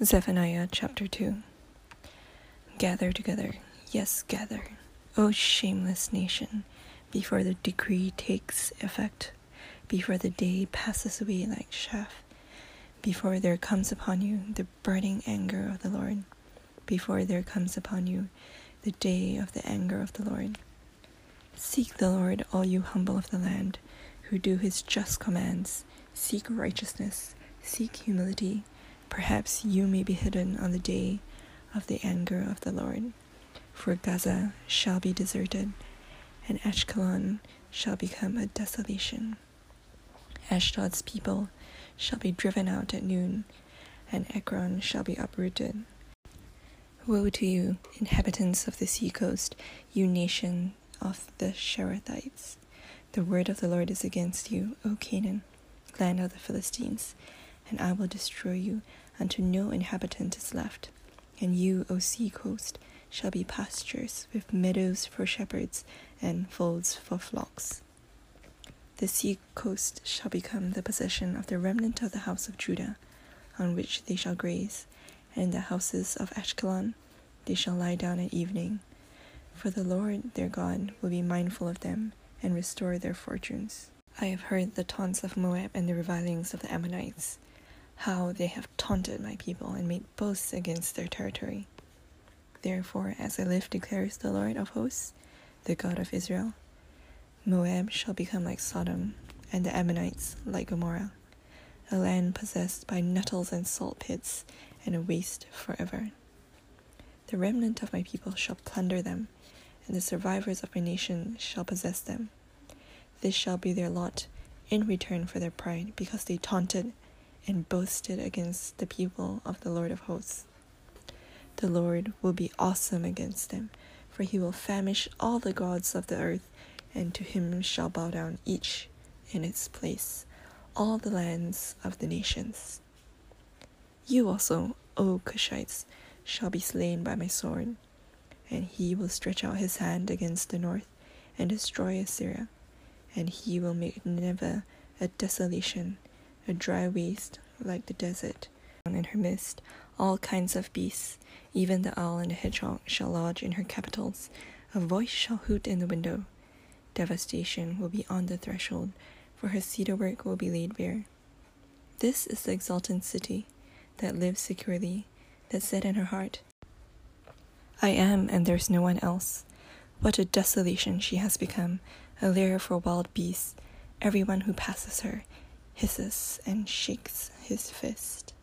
Zephaniah chapter 2 Gather together, yes, gather, O shameless nation, before the decree takes effect, before the day passes away like chaff, before there comes upon you the burning anger of the Lord, before there comes upon you the day of the anger of the Lord. Seek the Lord, all you humble of the land, who do his just commands, seek righteousness, seek humility Perhaps you may be hidden on the day of the anger of the Lord. For Gaza shall be deserted, and Ashkelon shall become a desolation. Ashdod's people shall be driven out at noon, and Ekron shall be uprooted. Woe to you, inhabitants of the seacoast, you nation of the Cherethites. The word of the Lord is against you, O Canaan, land of the Philistines and I will destroy you until no inhabitant is left. And you, O sea coast, shall be pastures with meadows for shepherds and folds for flocks. The sea coast shall become the possession of the remnant of the house of Judah, on which they shall graze, and in the houses of Ashkelon they shall lie down at evening. For the Lord their God will be mindful of them and restore their fortunes. I have heard the taunts of Moab and the revilings of the Ammonites how they have taunted my people and made boasts against their territory. Therefore, as I live, declares the Lord of hosts, the God of Israel, Moab shall become like Sodom, and the Ammonites like Gomorrah, a land possessed by nettles and salt pits, and a waste forever. The remnant of my people shall plunder them, and the survivors of my nation shall possess them. This shall be their lot in return for their pride, because they taunted and boasted against the people of the Lord of hosts. The Lord will be awesome against them, for he will famish all the gods of the earth, and to him shall bow down each in its place, all the lands of the nations. You also, O Cushites, shall be slain by my sword, and he will stretch out his hand against the north and destroy Assyria, and he will make Nineveh a desolation a dry waste like the desert. In her midst, all kinds of beasts, even the owl and the hedgehog, shall lodge in her capitals. A voice shall hoot in the window. Devastation will be on the threshold, for her cedar work will be laid bare. This is the exultant city that lives securely, that said in her heart, I am, and there's no one else. What a desolation she has become, a lair for wild beasts. Everyone who passes her hisses and shakes his fist.